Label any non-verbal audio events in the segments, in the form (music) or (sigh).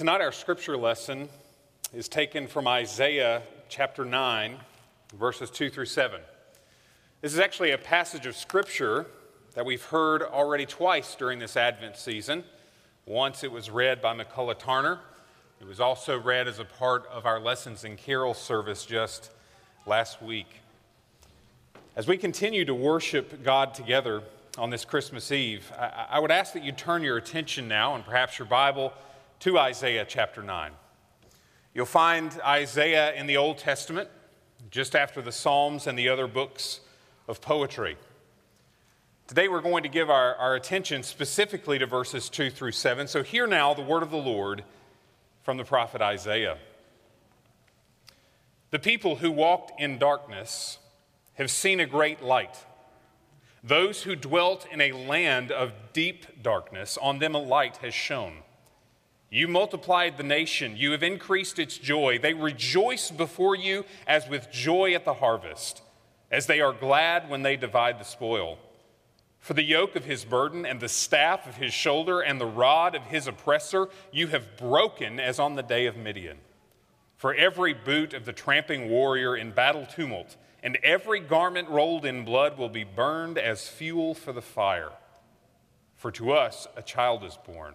Tonight, our scripture lesson is taken from Isaiah chapter 9, verses 2 through 7. This is actually a passage of scripture that we've heard already twice during this Advent season. Once it was read by McCullough Tarner, it was also read as a part of our lessons in carol service just last week. As we continue to worship God together on this Christmas Eve, I, I would ask that you turn your attention now and perhaps your Bible to Isaiah chapter 9. You'll find Isaiah in the Old Testament, just after the Psalms and the other books of poetry. Today we're going to give our, our attention specifically to verses 2 through 7. So, hear now the word of the Lord from the prophet Isaiah. The people who walked in darkness have seen a great light. Those who dwelt in a land of deep darkness, on them a light has shone. You multiplied the nation, you have increased its joy. They rejoice before you as with joy at the harvest, as they are glad when they divide the spoil. For the yoke of his burden and the staff of his shoulder and the rod of his oppressor you have broken as on the day of Midian. For every boot of the tramping warrior in battle tumult and every garment rolled in blood will be burned as fuel for the fire. For to us a child is born.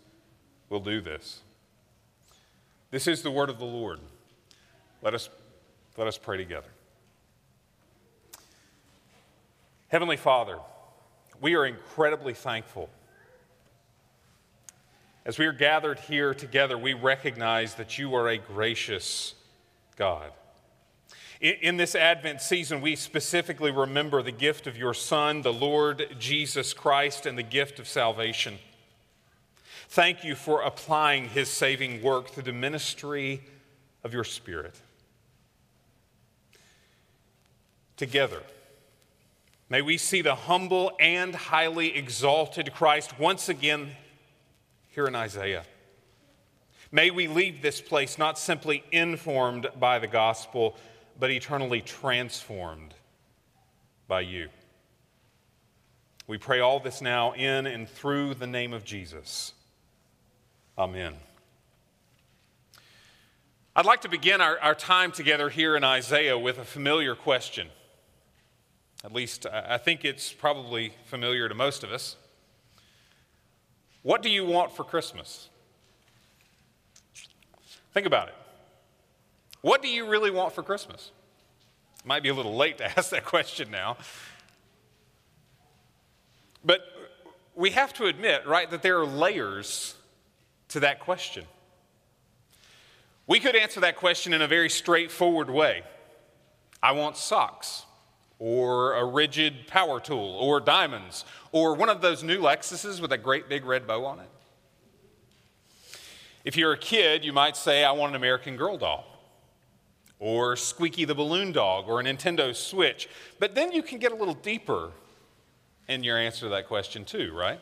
will do this. This is the word of the Lord. Let us, let us pray together. Heavenly Father, we are incredibly thankful. As we are gathered here together, we recognize that you are a gracious God. In, in this Advent season, we specifically remember the gift of your Son, the Lord Jesus Christ, and the gift of salvation. Thank you for applying his saving work through the ministry of your Spirit. Together, may we see the humble and highly exalted Christ once again here in Isaiah. May we leave this place not simply informed by the gospel, but eternally transformed by you. We pray all this now in and through the name of Jesus. Amen. I'd like to begin our, our time together here in Isaiah with a familiar question. At least I think it's probably familiar to most of us. What do you want for Christmas? Think about it. What do you really want for Christmas? It might be a little late to (laughs) ask that question now. But we have to admit, right, that there are layers to that question? We could answer that question in a very straightforward way I want socks, or a Ridgid power tool, or diamonds, or one of those new Lexuses with a great big red bow on it. If you're a kid, you might say, I want an American Girl doll, or Squeakee the Balloon Dog, or a Nintendo Switch. But then you can get a little deeper in your answer to that question, too, right?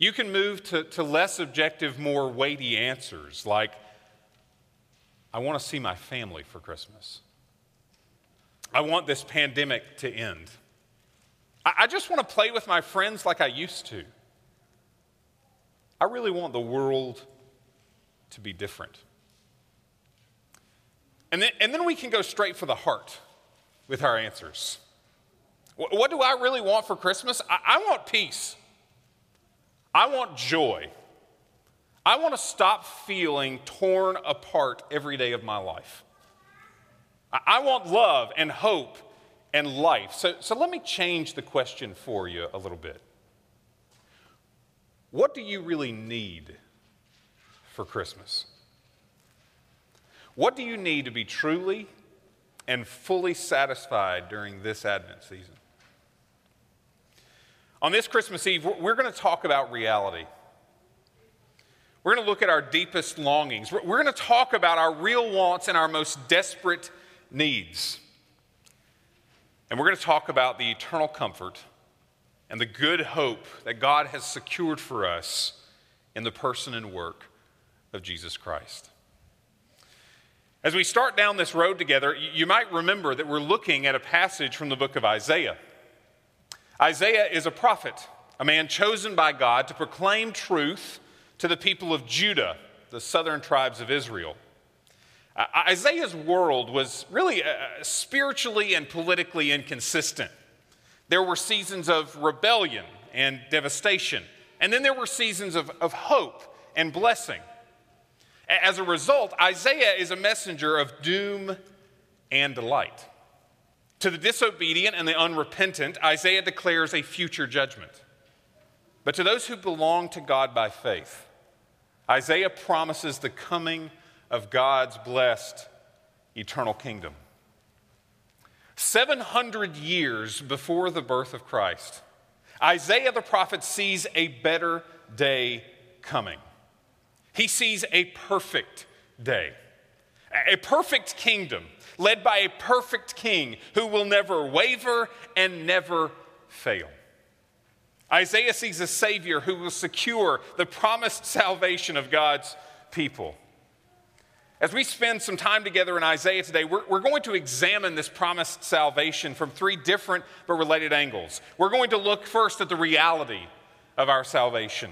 You can move to, to less objective, more weighty answers like, I want to see my family for Christmas. I want this pandemic to end. I, I just want to play with my friends like I used to. I really want the world to be different. And then, and then we can go straight for the heart with our answers. What, do I really want for Christmas? I, I want peace. I want joy. I want to stop feeling torn apart every day of my life. I want love and hope and life. So, so let me change the question for you a little bit. What do you really need for Christmas? What do you need to be truly and fully satisfied during this Advent season? On this Christmas Eve, we're going to talk about reality. We're going to look at our deepest longings. We're going to talk about our real wants and our most desperate needs. And we're going to talk about the eternal comfort and the good hope that God has secured for us in the person and work of Jesus Christ. As we start down this road together, you might remember that we're looking at a passage from the book of Isaiah. Isaiah is a prophet, a man chosen by God to proclaim truth to the people of Judah, the southern tribes of Israel. Uh, Isaiah's world was really uh, spiritually and politically inconsistent. There were seasons of rebellion and devastation, and then there were seasons of, of hope and blessing. As a result, Isaiah is a messenger of doom and delight. To the disobedient and the unrepentant, Isaiah declares a future judgment. But to those who belong to God by faith, Isaiah promises the coming of God's blessed eternal kingdom. 700 years before the birth of Christ, Isaiah the prophet sees a better day coming. He sees a perfect day, a perfect kingdom led by a perfect king who will never waver and never fail. Isaiah sees a Savior who will secure the promised salvation of God's people. As we spend some time together in Isaiah today, we're, we're, going to examine this promised salvation from three different but related angles. We're going to look first at the reality of our salvation.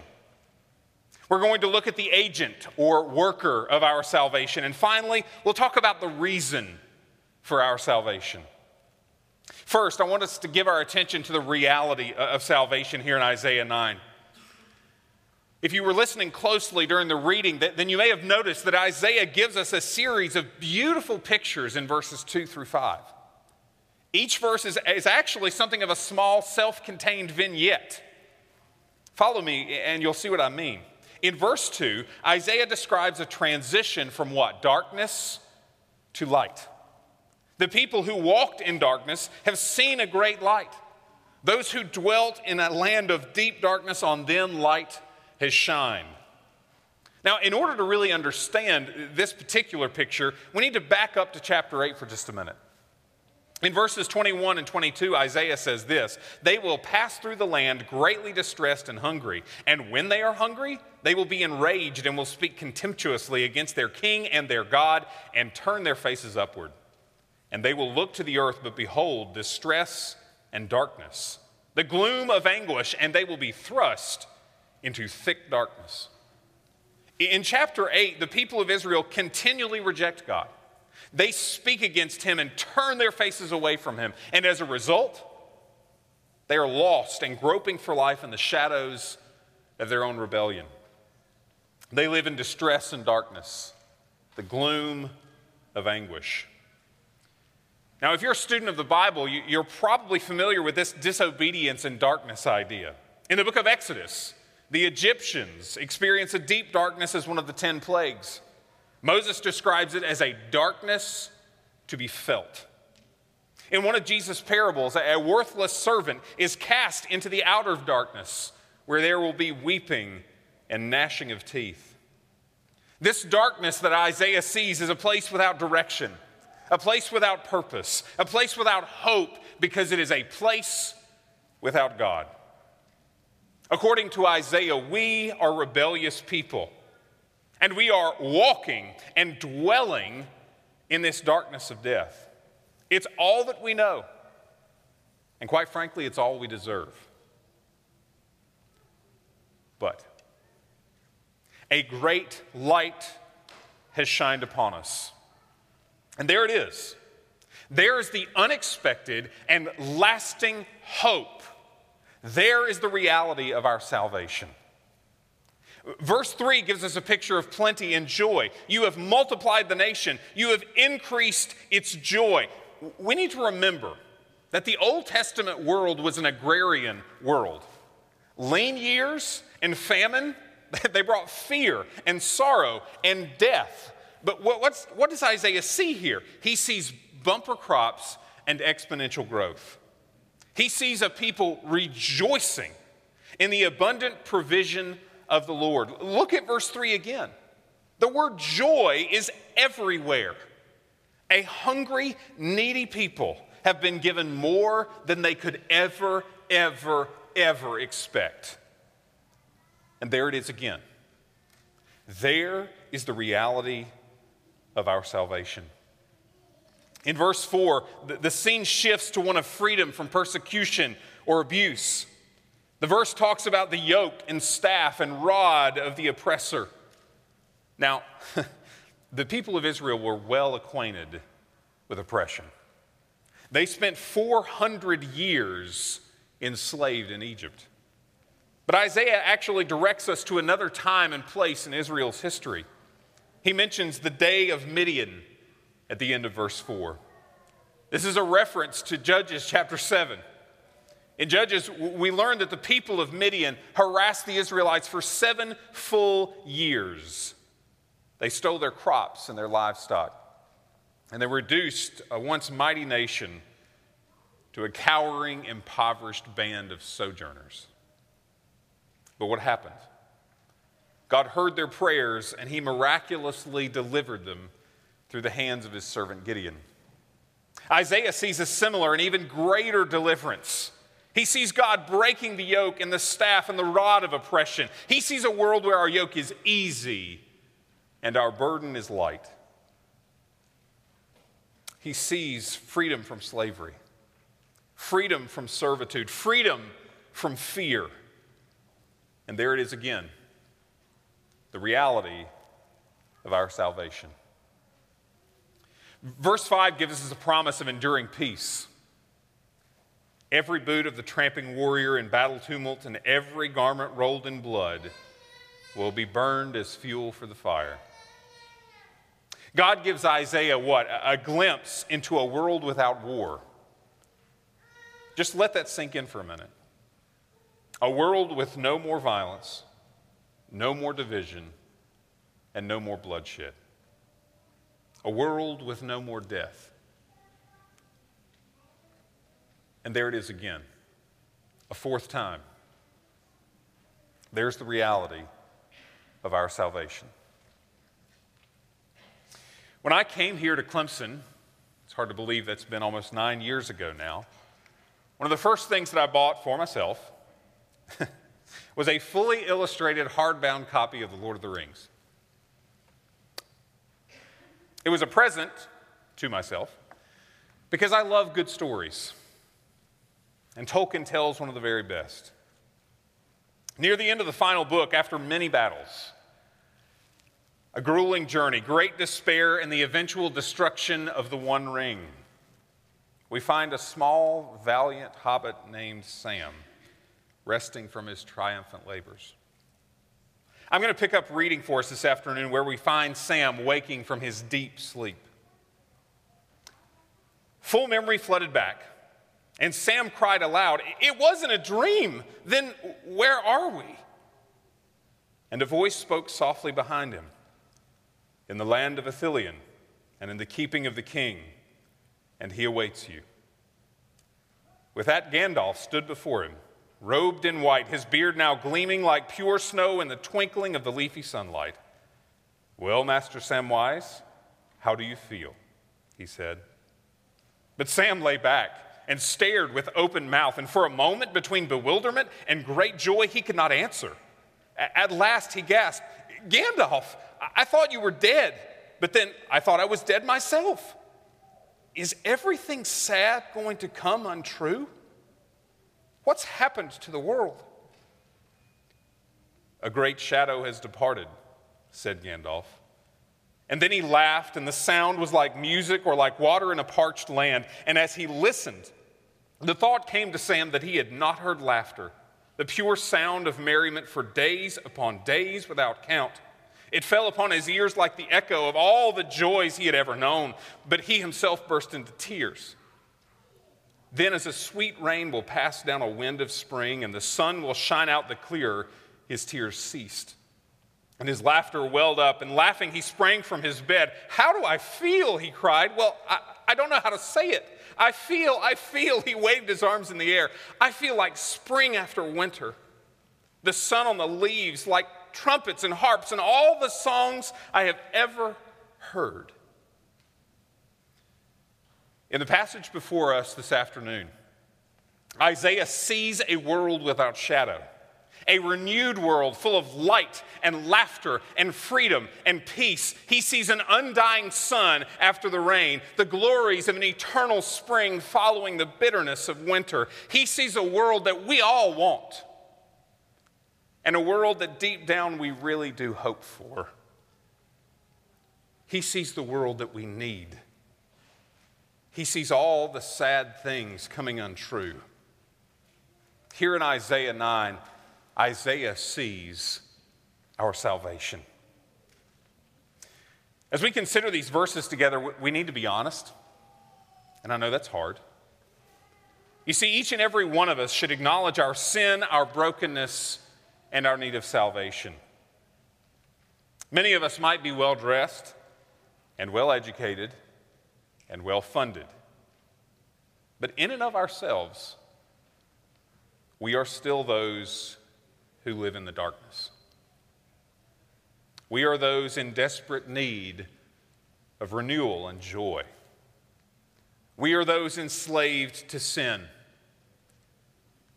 We're going to look at the agent or worker of our salvation. And finally, we'll talk about the reason for our salvation. First, I want us to give our attention to the reality of salvation here in Isaiah 9. If you were listening closely during the reading, then you may have noticed that Isaiah gives us a series of beautiful pictures in verses 2 through 5. Each verse is, is actually something of a small, self contained vignette. Follow me, and you'll see what I mean. In verse 2, Isaiah describes a transition from what? Darkness to light. The people who walked in darkness have seen a great light. Those who dwelt in a land of deep darkness, on them light has shined. Now, in order to really understand this particular picture, we need to back up to chapter 8 for just a minute. In verses 21 and 22, Isaiah says this They will pass through the land greatly distressed and hungry. And when they are hungry, they will be enraged and will speak contemptuously against their king and their God and turn their faces upward. And they will look to the earth, but behold, distress and darkness, the gloom of anguish, and they will be thrust into thick darkness. In chapter 8, the people of Israel continually reject God. They speak against him and turn their faces away from him. And as a result, they are lost and groping for life in the shadows of their own rebellion. They live in distress and darkness, the gloom of anguish. Now, if you're a student of the Bible, you're probably familiar with this disobedience and darkness idea. In the book of Exodus, the Egyptians experience a deep darkness as one of the 10 plagues. Moses describes it as a darkness to be felt. In one of Jesus' parables, a worthless servant is cast into the outer darkness where there will be weeping and gnashing of teeth. This darkness that Isaiah sees is a place without direction, a place without purpose, a place without hope because it is a place without God. According to Isaiah, we are rebellious people, and we are walking and dwelling in this darkness of death. It's all that we know, and quite frankly, it's all we deserve. But a great light has shined upon us. And there it is. There is the unexpected and lasting hope there is the reality of our salvation. Verse 3 gives us a picture of plenty and joy. You have multiplied the nation, you have increased its joy. We need to remember that the Old Testament world was an agrarian world. Lean years and famine, (laughs) they brought fear and sorrow and death. But what, what does Isaiah see here? He sees bumper crops and exponential growth. He sees a people rejoicing in the abundant provision of the Lord. Look at verse 3 again. The word joy is everywhere. A hungry, needy people have been given more than they could ever, ever, ever expect. And there it is again. There is the reality of our salvation. In verse 4, the, scene shifts to one of freedom from persecution or abuse. The verse talks about the yoke and staff and rod of the oppressor. Now, (laughs) the people of Israel were well acquainted with oppression. They spent 400 years enslaved in Egypt. But Isaiah actually directs us to another time and place in Israel's history. He mentions the day of Midian at the end of verse 4. This is a reference to Judges chapter 7. In Judges, we learn that the people of Midian harassed the Israelites for seven full years. They stole their crops and their livestock, and they reduced a once mighty nation to a cowering, impoverished band of sojourners. But what happened? God heard their prayers, and He miraculously delivered them through the hands of His servant Gideon. Isaiah sees a similar and even greater deliverance he sees God breaking the yoke and the staff and the rod of oppression. He sees a world where our yoke is easy and our burden is light. He sees freedom from slavery, freedom from servitude, freedom from fear. And there it is again the reality of our salvation. Verse 5 gives us a promise of enduring peace. Every boot of the tramping warrior in battle tumult and every garment rolled in blood will be burned as fuel for the fire. God gives Isaiah what? A glimpse into a world without war. Just let that sink in for a minute. A world with no more violence, no more division, and no more bloodshed. A world with no more death. And there it is again, a fourth time. There's the reality of our salvation. When I came here to Clemson, it's hard to believe that's been almost nine years ago now, one of the first things that I bought for myself (laughs) was a fully illustrated hardbound copy of The Lord of the Rings. It was a present to myself because I love good stories. And Tolkien tells one of the very best. Near the end of the final book, after many battles, a grueling journey, great despair, and the eventual destruction of the One Ring, we find a small, valiant hobbit named Sam resting from his triumphant labors. I'm going to pick up reading for us this afternoon where we find Sam waking from his deep sleep. Full memory flooded back. And Sam cried aloud, It wasn't a dream. Then where are we? And a voice spoke softly behind him In the land of Ithilien, and in the keeping of the king, and he awaits you. With that, Gandalf stood before him, robed in white, his beard now gleaming like pure snow in the twinkling of the leafy sunlight. Well, Master Samwise, how do you feel? He said. But Sam lay back and stared with open mouth. And for a moment, between bewilderment and great joy, he could not answer. At last, he gasped, Gandalf, I thought you were dead, but then I thought I was dead myself. Is everything sad going to come untrue? What's happened to the world? A great shadow has departed, said Gandalf. And then he laughed, and the sound was like music or like water in a parched land. And as he listened, the thought came to Sam that he had not heard laughter, the pure sound of merriment for days upon days without count. It fell upon his ears like the echo of all the joys he had ever known, but he himself burst into tears. Then, as a sweet rain will pass down a wind of spring and the sun will shine out the clearer, his tears ceased. And his laughter welled up, and laughing, he sprang from his bed. How do I feel? He cried. Well, I, I don't know how to say it. I feel, I feel, he waved his arms in the air. I feel like spring after winter. The sun on the leaves, like trumpets and harps and all the songs I have ever heard. In the passage before us this afternoon, Isaiah sees a world without shadow, a renewed world full of light and laughter and freedom and peace. He sees an undying sun after the rain, the glories of an eternal spring following the bitterness of winter. He sees a world that we all want, and a world that deep down we really do hope for. He sees the world that we need. He sees all the sad things coming untrue. Here in Isaiah 9, Isaiah sees our salvation. As we consider these verses together, we need to be honest. And I know that's hard. You see, each and every one of us should acknowledge our sin, our brokenness, and our need of salvation. Many of us might be well dressed and well educated and well funded. But in and of ourselves, we are still those who live in the darkness. We are those in desperate need of renewal and joy. We are those enslaved to sin.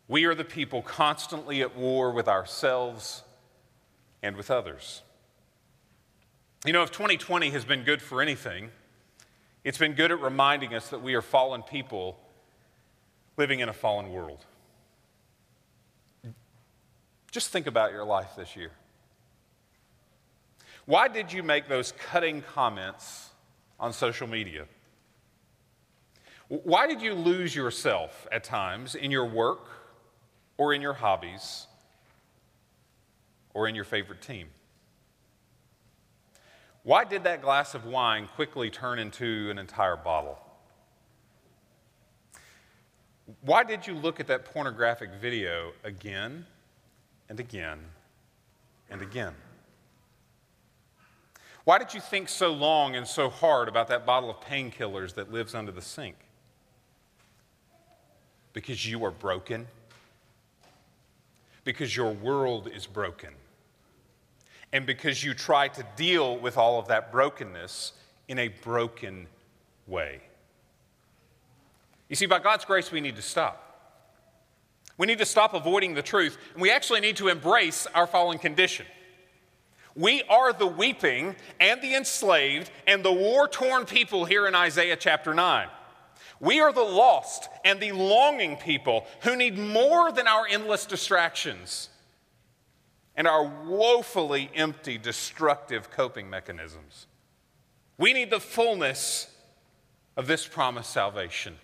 We are the people constantly at war with ourselves and with others. You know, if 2020 has been good for anything, it's been good at reminding us that we are fallen people living in a fallen world. Just think about your life this year. Why did you make those cutting comments on social media? Why did you lose yourself at times in your work or in your hobbies or in your favorite team? Why did that glass of wine quickly turn into an entire bottle? Why did you look at that pornographic video again and again and again? Why did you think so long and so hard about that bottle of painkillers that lives under the sink? Because you are broken. Because your world is broken and because you try to deal with all of that brokenness in a broken way. You see, by God's grace, we need to stop. We need to stop avoiding the truth, and we actually need to embrace our fallen condition. We are the weeping and the enslaved and the war torn people here in Isaiah chapter 9. We are the lost and the longing people who need more than our endless distractions and our woefully empty, destructive coping mechanisms. We need the fullness of this promised salvation.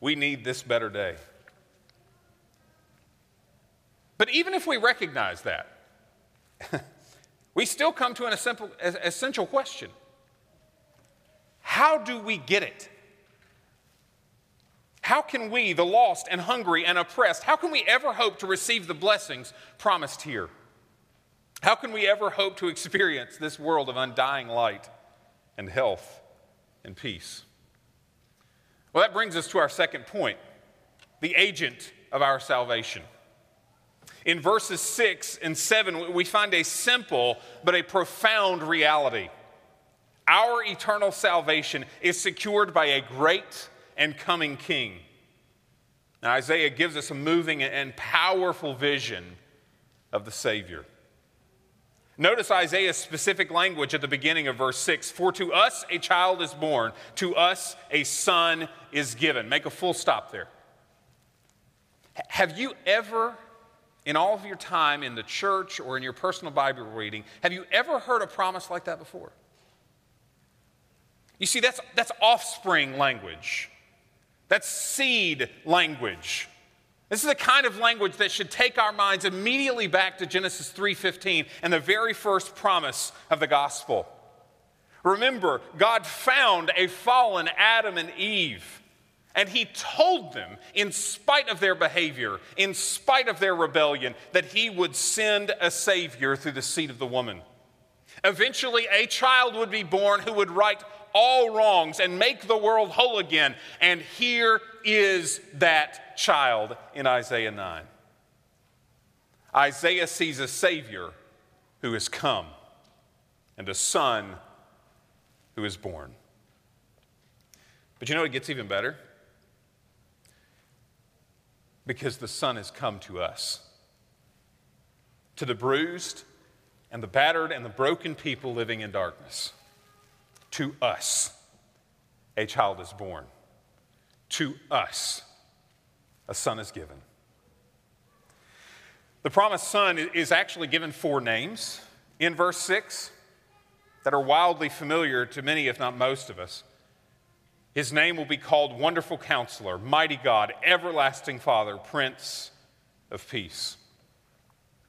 We need this better day. But even if we recognize that, (laughs) we still come to an essential question How do we get it? How can we, the lost and hungry and oppressed, how can we ever hope to receive the blessings promised here? How can we ever hope to experience this world of undying light and health and peace? Well, that brings us to our second point the agent of our salvation. In verses 6 and 7, we find a simple but a profound reality. Our eternal salvation is secured by a great and coming king. Now, Isaiah gives us a moving and powerful vision of the Savior. Notice Isaiah's specific language at the beginning of verse 6 For to us a child is born, to us a son is given. Make a full stop there. Have you ever, in all of your time in the church or in your personal Bible reading, have you ever heard a promise like that before? You see, that's, that's offspring language. That's seed language. This is the kind of language that should take our minds immediately back to Genesis 3:15 and the very first promise of the gospel. Remember, God found a fallen Adam and Eve, and he told them, in spite of their behavior, in spite of their rebellion, that he would send a savior through the seed of the woman. Eventually, a child would be born who would right all wrongs and make the world whole again. And here is that child in Isaiah 9. Isaiah sees a Savior who has come, and a son who is born. But you know it gets even better? Because the Son has come to us, to the bruised and the battered and the broken people living in darkness. To us, a child is born. To us, a son is given. The promised son is actually given four names in verse 6 that are wildly familiar to many, if not most of us. His name will be called Wonderful Counselor, Mighty God, Everlasting Father, Prince of Peace.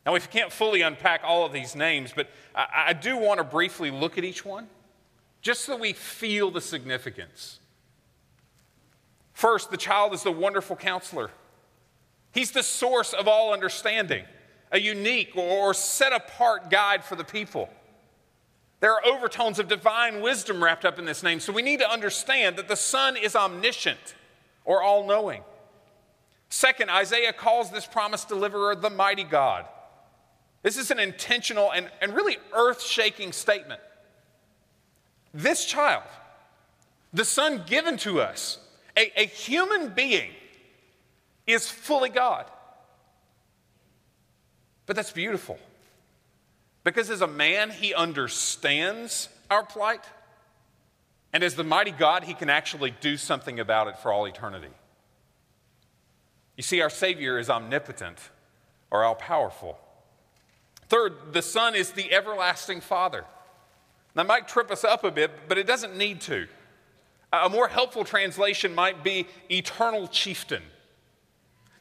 Now, we can't fully unpack all of these names, but I, I do want to briefly look at each one just so we feel the significance. First, the child is the wonderful counselor. He's the source of all understanding, a unique or set apart guide for the people. There are overtones of divine wisdom wrapped up in this name, so we need to understand that the Son is omniscient or all knowing. Second, Isaiah calls this promised deliverer the mighty God. This is an intentional and, and really earth shaking statement. This child, the Son given to us, a, a human being, is fully God. But that's beautiful. Because as a man, he understands our plight. And as the mighty God, he can actually do something about it for all eternity. You see, our Savior is omnipotent or all powerful. Third, the Son is the everlasting Father. That might trip us up a bit, but it doesn't need to. A more helpful translation might be eternal chieftain.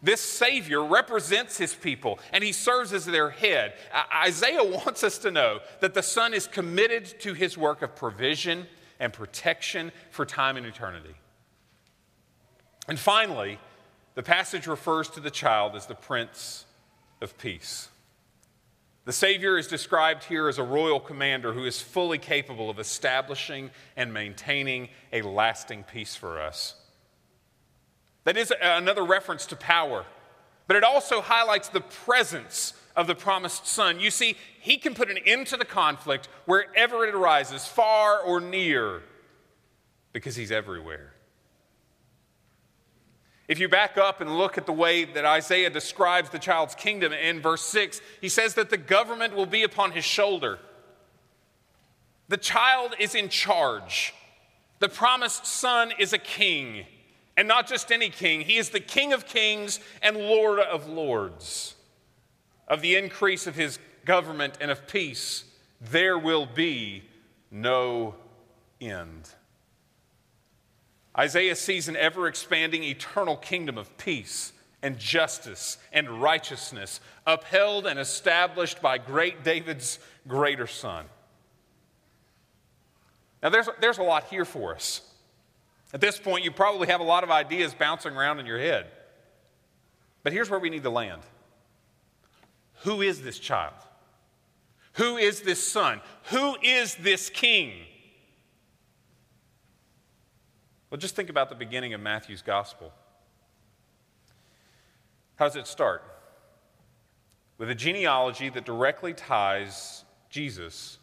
This Savior represents his people and he serves as their head. Isaiah wants us to know that the Son is committed to his work of provision and protection for time and eternity. And finally, the passage refers to the child as the Prince of Peace. The Savior is described here as a royal commander who is fully capable of establishing and maintaining a lasting peace for us. That is another reference to power, but it also highlights the presence of the promised Son. You see, He can put an end to the conflict wherever it arises, far or near, because He's everywhere. If you back up and look at the way that Isaiah describes the child's kingdom in verse 6, he says that the government will be upon his shoulder. The child is in charge. The promised son is a king, and not just any king. He is the king of kings and lord of lords. Of the increase of his government and of peace, there will be no end. Isaiah sees an ever expanding eternal kingdom of peace and justice and righteousness, upheld and established by great David's greater son. Now, there's, there's a lot here for us. At this point, you probably have a lot of ideas bouncing around in your head. But here's where we need to land Who is this child? Who is this son? Who is this king? Well, just think about the beginning of Matthew's gospel. How does it start? With a genealogy that directly ties Jesus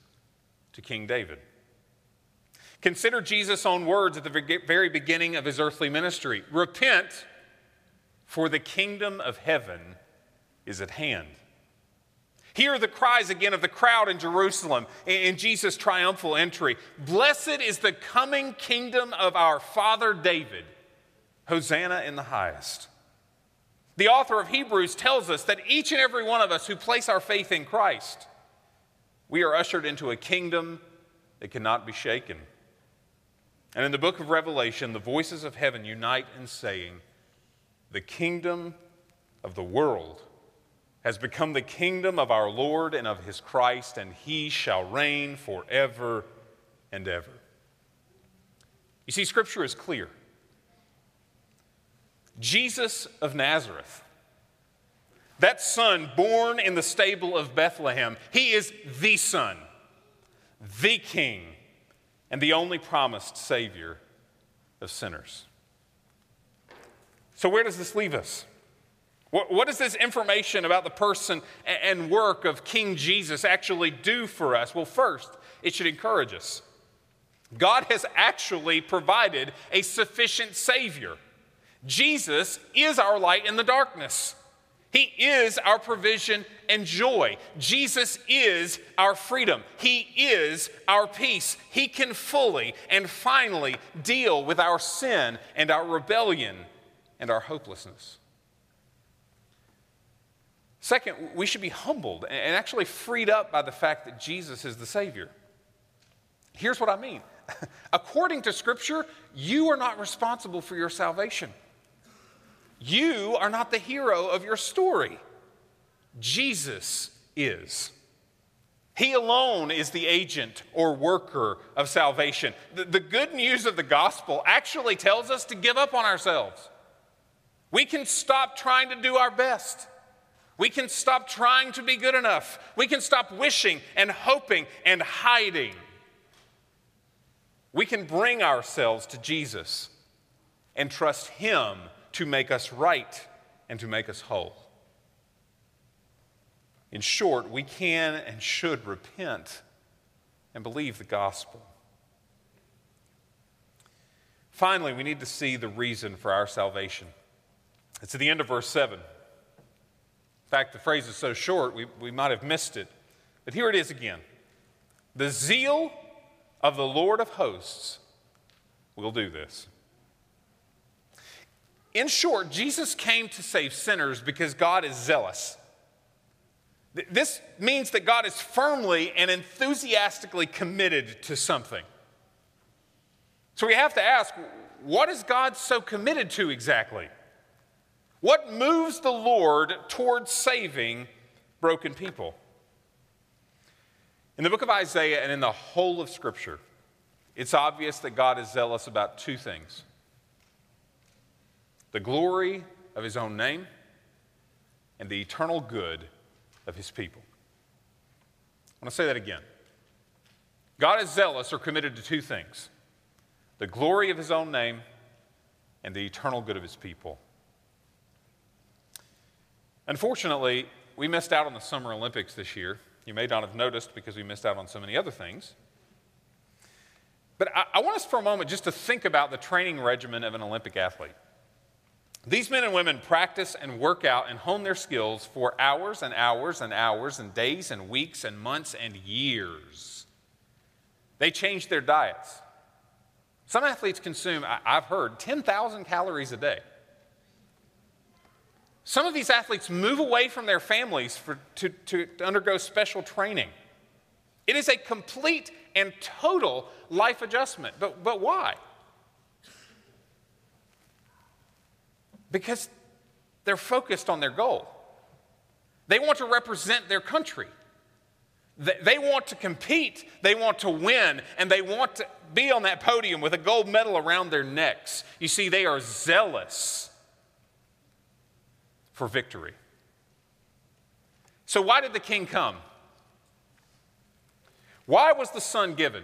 to King David. Consider Jesus' own words at the very beginning of his earthly ministry Repent, for the kingdom of heaven is at hand. Hear the cries again of the crowd in Jerusalem in Jesus' triumphal entry. Blessed is the coming kingdom of our father David. Hosanna in the highest. The author of Hebrews tells us that each and every one of us who place our faith in Christ, we are ushered into a kingdom that cannot be shaken. And in the book of Revelation, the voices of heaven unite in saying, The kingdom of the world has become the kingdom of our Lord and of his Christ, and he shall reign forever and ever. You see, Scripture is clear. Jesus of Nazareth, that son born in the stable of Bethlehem, he is the son, the king, and the only promised Savior of sinners. So, where does this leave us? What, what does this information about the person and work of King Jesus actually do for us? Well, first, it should encourage us. God has actually provided a sufficient Savior. Jesus is our light in the darkness. He is our provision and joy. Jesus is our freedom. He is our peace. He can fully and finally deal with our sin and our rebellion and our hopelessness. Second, we should be humbled and actually freed up by the fact that Jesus is the Savior. Here's what I mean. (laughs) According to Scripture, you are not responsible for your salvation. You are not the hero of your story. Jesus is. He alone is the agent or worker of salvation. The, the, good news of the gospel actually tells us to give up on ourselves. We can stop trying to do our best. We can stop trying to be good enough. We can stop wishing and hoping and hiding. We can bring ourselves to Jesus and trust Him to make us right and to make us whole. In short, we can and should repent and believe the gospel. Finally, we need to see the reason for our salvation. It's at the end of verse 7. In fact, the phrase is so short, we, we might have missed it. But here it is again The zeal of the Lord of hosts will do this. In short, Jesus came to save sinners because God is zealous. This means that God is firmly and enthusiastically committed to something. So we have to ask what is God so committed to exactly? What moves the Lord towards saving broken people? In the book of Isaiah and in the whole of Scripture, it's obvious that God is zealous about two things the glory of his own name, and the eternal good of his people. I want to say that again. God is zealous or committed to two things the glory of his own name and the eternal good of his people. Unfortunately, we missed out on the Summer Olympics this year. You may not have noticed because we missed out on so many other things. But I, I want us for a moment just to think about the training regimen of an Olympic athlete. These men and women practice and work out and hone their skills for hours and hours and hours and days and weeks and months and years. They change their diets. Some athletes consume, I've heard, 10,000 calories a day. Some of these athletes move away from their families for, to, to undergo special training. It is a complete and total life adjustment. But, but why? Because they're focused on their goal. They want to represent their country. They want to compete, they want to win, and they want to be on that podium with a gold medal around their necks. You see, they are zealous for victory. So, why did the king come? Why was the son given?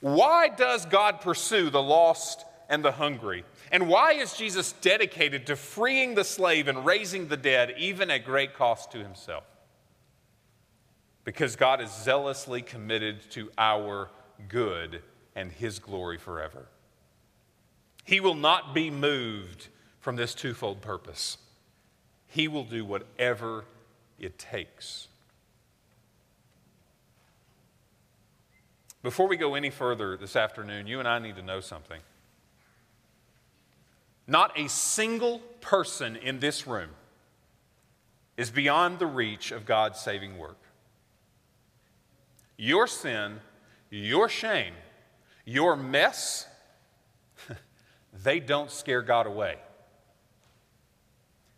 Why does God pursue the lost and the hungry? And why is Jesus dedicated to freeing the slave and raising the dead, even at great cost to himself? Because God is zealously committed to our good and his glory forever. He will not be moved from this twofold purpose. He will do whatever it takes. Before we go any further this afternoon, you and I need to know something. Not a single person in this room is beyond the reach of God's saving work. Your sin, your shame, your mess, (laughs) they don't scare God away.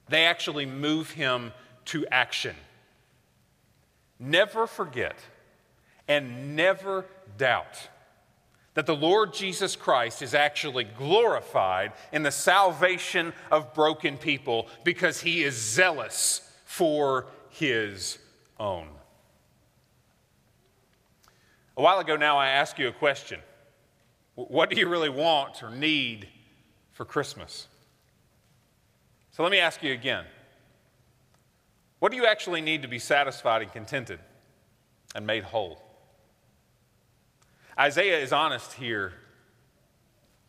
They actually move him to action. Never forget and never doubt that the Lord Jesus Christ is actually glorified in the salvation of broken people because he is zealous for his own. A while ago now, I asked you a question What do you really want or need for Christmas? So let me ask you again what do you actually need to be satisfied and contented and made whole? Isaiah is honest here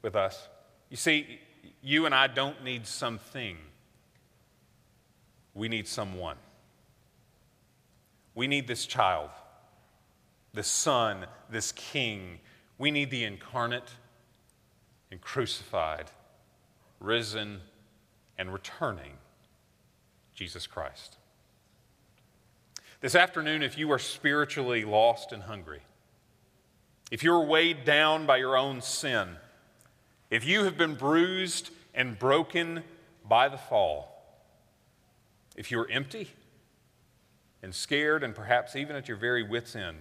with us. You see, you and I don't need something, we need someone. We need this child, this son, this king. We need the incarnate and crucified, risen, and returning Jesus Christ. This afternoon, if you are spiritually lost and hungry, if you're weighed down by your own sin, if you have been bruised and broken by the fall, if you're empty and scared and perhaps even at your very wits' end,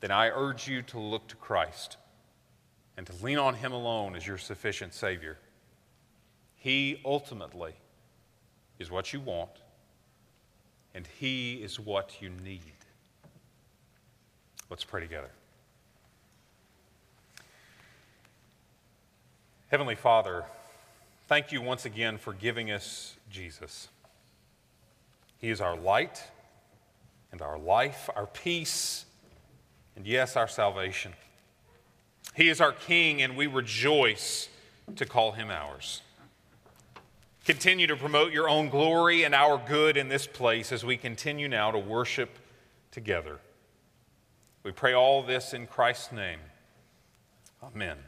then I urge you to look to Christ and to lean on Him alone as your sufficient Savior. He ultimately is what you want, and He is what you need. Let's pray together. Heavenly Father, thank you once again for giving us Jesus. He is our light and our life, our peace, and yes, our salvation. He is our King, and we rejoice to call him ours. Continue to promote your own glory and our good in this place as we continue now to worship together. We pray all this in Christ's name. Amen.